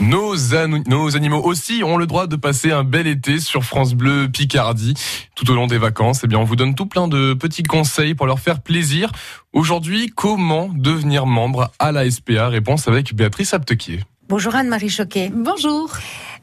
Nos, nos, animaux aussi ont le droit de passer un bel été sur France Bleu Picardie tout au long des vacances. Eh bien, on vous donne tout plein de petits conseils pour leur faire plaisir. Aujourd'hui, comment devenir membre à la SPA Réponse avec Béatrice Aptequier. Bonjour Anne-Marie Choquet. Bonjour.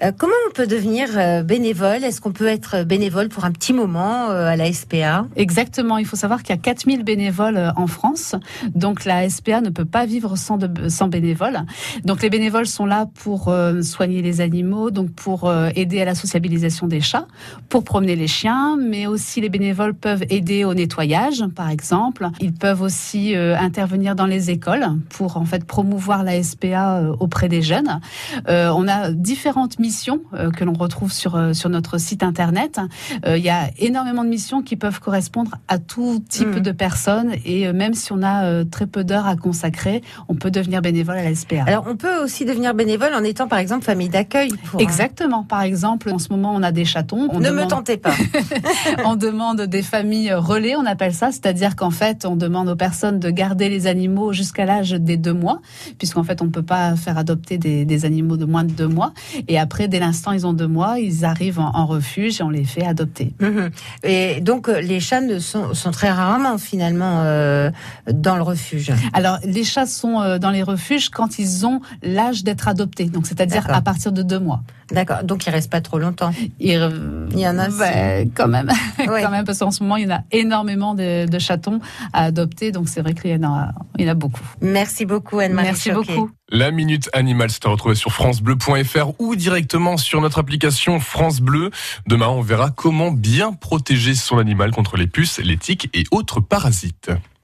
Euh, comment on peut devenir euh, bénévole? Est-ce qu'on peut être bénévole pour un petit moment euh, à la SPA Exactement. Il faut savoir qu'il y a 4000 bénévoles en France. Donc la SPA ne peut pas vivre sans, de, bénévoles. Donc les bénévoles sont là pour soigner les animaux, donc pour aider à la sociabilisation des chats, pour promener les chiens, mais aussi les bénévoles peuvent aider au nettoyage, par exemple. Ils peuvent aussi intervenir dans les écoles pour en fait promouvoir la SPA auprès des jeunes. on a différentes missions euh, que l'on retrouve sur, euh, sur notre site internet. Euh, il y a énormément de missions qui peuvent correspondre à tout type mm. de personnes et même si on a très peu d'heures à consacrer, on peut devenir bénévole à la SPA. Alors on peut aussi devenir bénévole en étant par exemple famille d'accueil. Exactement. Par exemple, en ce moment on a des chatons. On ne me tentez pas. on demande des familles relais, on appelle ça, c'est-à-dire qu'en fait on demande aux personnes de garder les animaux jusqu'à l'âge des deux mois, puisqu'en fait on ne peut pas faire adopter des, des animaux de moins de deux mois. Et après dès l'instant ils ont deux mois, ils arrivent en, refuge et on les fait adopter. Mhm. Et donc, euh, les chats ne sont, sont très rarement finalement euh, dans le refuge. Alors, les chats sont euh, dans les refuges quand ils ont l'âge d'être adoptés, donc c'est-à-dire à partir de deux mois. D'accord. Donc, ils restent pas trop longtemps. Il, y en a quand même, quand même, parce qu'en ce moment, il y en a énormément de, chatons à adopter, donc c'est vrai qu'il y en a, il y en a beaucoup. Merci beaucoup, Anne-Marie. Merci beaucoup. La minute animale, c'est à retrouver sur francebleu.fr ou directement sur notre application France Bleu. Demain, on verra comment bien protéger son animal contre les puces, les tiques et autres parasites.